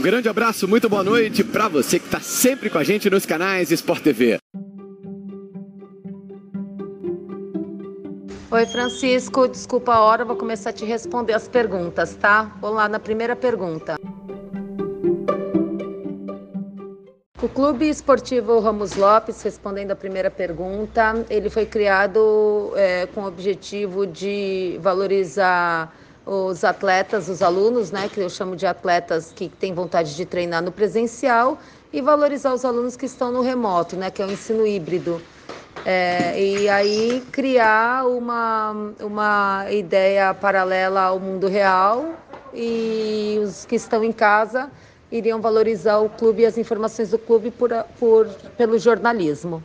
grande abraço, muito boa noite para você que está sempre com a gente nos canais Sport TV. Oi, Francisco, desculpa a hora, vou começar a te responder as perguntas, tá? Vamos lá na primeira pergunta. O Clube Esportivo Ramos Lopes, respondendo a primeira pergunta, ele foi criado é, com o objetivo de valorizar os atletas, os alunos, né, que eu chamo de atletas que têm vontade de treinar no presencial, e valorizar os alunos que estão no remoto, né, que é o ensino híbrido. É, e aí criar uma, uma ideia paralela ao mundo real e os que estão em casa iriam valorizar o clube e as informações do clube por, por, pelo jornalismo.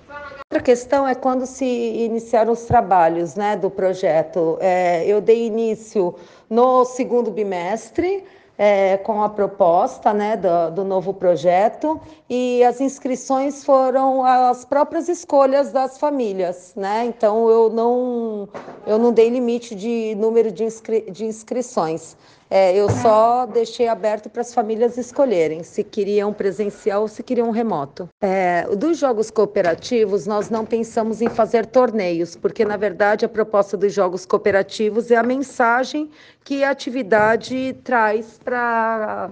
Outra questão é quando se iniciaram os trabalhos né, do projeto. É, eu dei início no segundo bimestre, é, com a proposta né, do, do, novo projeto e as inscrições foram as próprias escolhas das famílias, né? Então eu não eu não dei limite de número de, inscri de inscrições. É, eu só deixei aberto para as famílias escolherem se queriam presencial ou se queriam remoto. É, dos jogos cooperativos, nós não pensamos em fazer torneios, porque na verdade a proposta dos jogos cooperativos é a mensagem que a atividade traz para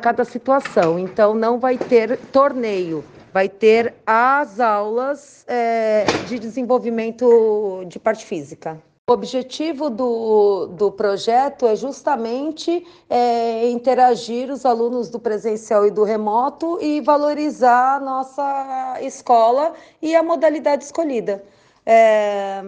cada situação. Então não vai ter torneio vai ter as aulas é, de desenvolvimento de parte física. O objetivo do, do projeto é justamente é, interagir os alunos do presencial e do remoto e valorizar a nossa escola e a modalidade escolhida. É,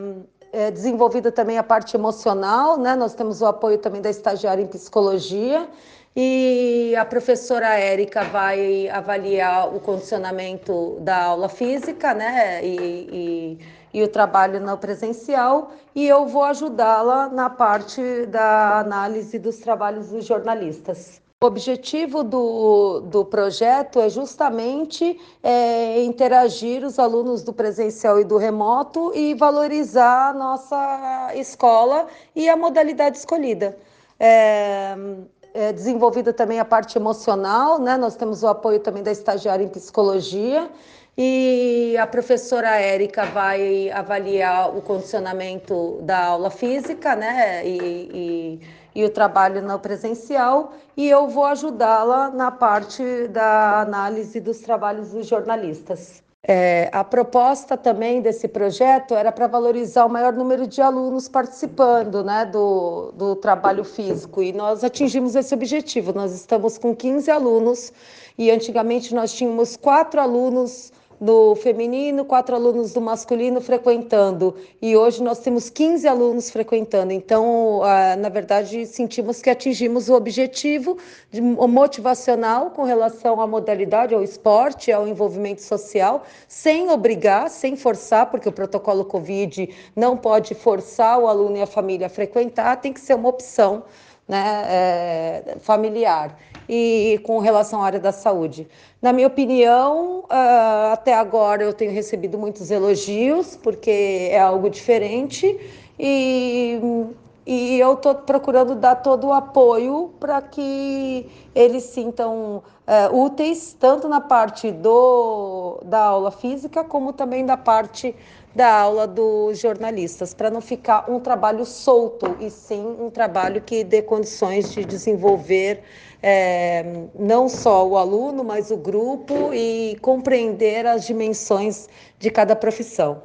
é desenvolvida também a parte emocional, né? Nós temos o apoio também da estagiária em psicologia e a professora Érica vai avaliar o condicionamento da aula física, né? E, e e o trabalho no presencial, e eu vou ajudá-la na parte da análise dos trabalhos dos jornalistas. O objetivo do, do projeto é justamente é, interagir os alunos do presencial e do remoto e valorizar a nossa escola e a modalidade escolhida. É, é desenvolvida também a parte emocional, né? Nós temos o apoio também da estagiária em psicologia e a professora Érica vai avaliar o condicionamento da aula física, né? E, e, e o trabalho no presencial, e eu vou ajudá-la na parte da análise dos trabalhos dos jornalistas. É, a proposta também desse projeto era para valorizar o maior número de alunos participando né, do, do trabalho físico, e nós atingimos esse objetivo. Nós estamos com 15 alunos, e antigamente nós tínhamos quatro alunos do feminino, quatro alunos do masculino frequentando. E hoje nós temos 15 alunos frequentando. Então, ah, na verdade, sentimos que atingimos o objetivo motivacional com relação à modalidade, ao esporte, ao envolvimento social, sem obrigar, sem forçar, porque o protocolo Covid não pode forçar o aluno e a família a frequentar, tem que ser uma opção né, é, familiar e com relação à área da saúde. Na minha opinião, uh, até agora eu tenho recebido muitos elogios, porque é algo diferente, e, e eu estou procurando dar todo o apoio para que eles sintam uh, úteis, tanto na parte do, da aula física, como também da parte da aula dos jornalistas, para não ficar um trabalho solto, e sim um trabalho que dê condições de desenvolver é, não só o aluno, mas o grupo e compreender as dimensões de cada profissão.